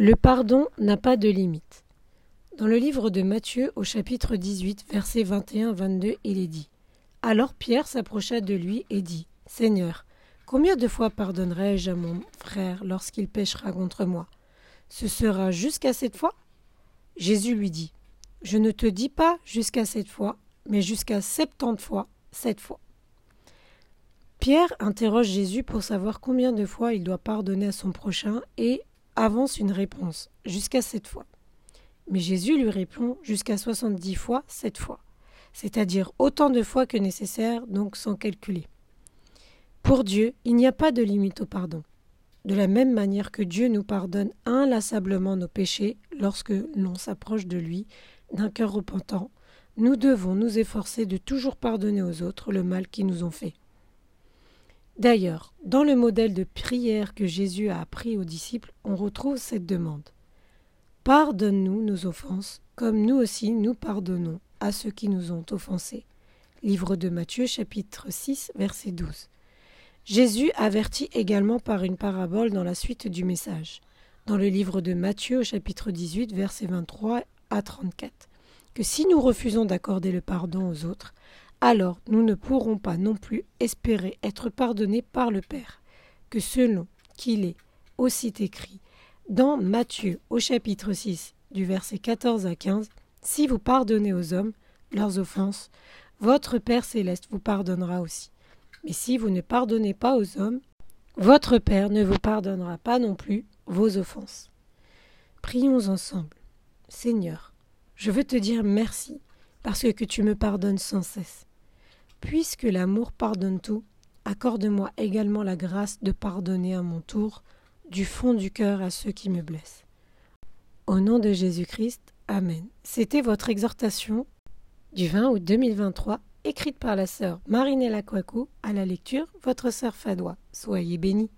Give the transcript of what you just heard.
Le pardon n'a pas de limite. Dans le livre de Matthieu, au chapitre 18, versets 21-22, il est dit Alors Pierre s'approcha de lui et dit Seigneur, combien de fois pardonnerai-je à mon frère lorsqu'il péchera contre moi? Ce sera jusqu'à cette fois? Jésus lui dit Je ne te dis pas jusqu'à cette fois, mais jusqu'à septante fois cette fois. Pierre interroge Jésus pour savoir combien de fois il doit pardonner à son prochain et avance une réponse, jusqu'à sept fois. Mais Jésus lui répond jusqu'à soixante-dix fois sept fois, c'est-à-dire autant de fois que nécessaire, donc sans calculer. Pour Dieu, il n'y a pas de limite au pardon. De la même manière que Dieu nous pardonne inlassablement nos péchés lorsque l'on s'approche de lui d'un cœur repentant, nous devons nous efforcer de toujours pardonner aux autres le mal qu'ils nous ont fait. D'ailleurs, dans le modèle de prière que Jésus a appris aux disciples, on retrouve cette demande. Pardonne-nous nos offenses, comme nous aussi nous pardonnons à ceux qui nous ont offensés. Livre de Matthieu chapitre 6 verset 12. Jésus avertit également par une parabole dans la suite du message, dans le livre de Matthieu chapitre 18 verset 23 à 34, que si nous refusons d'accorder le pardon aux autres, alors nous ne pourrons pas non plus espérer être pardonnés par le Père, que selon qu'il est aussi écrit dans Matthieu au chapitre 6 du verset 14 à 15, Si vous pardonnez aux hommes leurs offenses, votre Père céleste vous pardonnera aussi. Mais si vous ne pardonnez pas aux hommes, votre Père ne vous pardonnera pas non plus vos offenses. Prions ensemble. Seigneur, je veux te dire merci parce que tu me pardonnes sans cesse. Puisque l'amour pardonne tout, accorde-moi également la grâce de pardonner à mon tour du fond du cœur à ceux qui me blessent. Au nom de Jésus-Christ, Amen. C'était votre exhortation du 20 août 2023, écrite par la sœur Marinella Kouakou, à la lecture, votre sœur Fadois. Soyez bénis.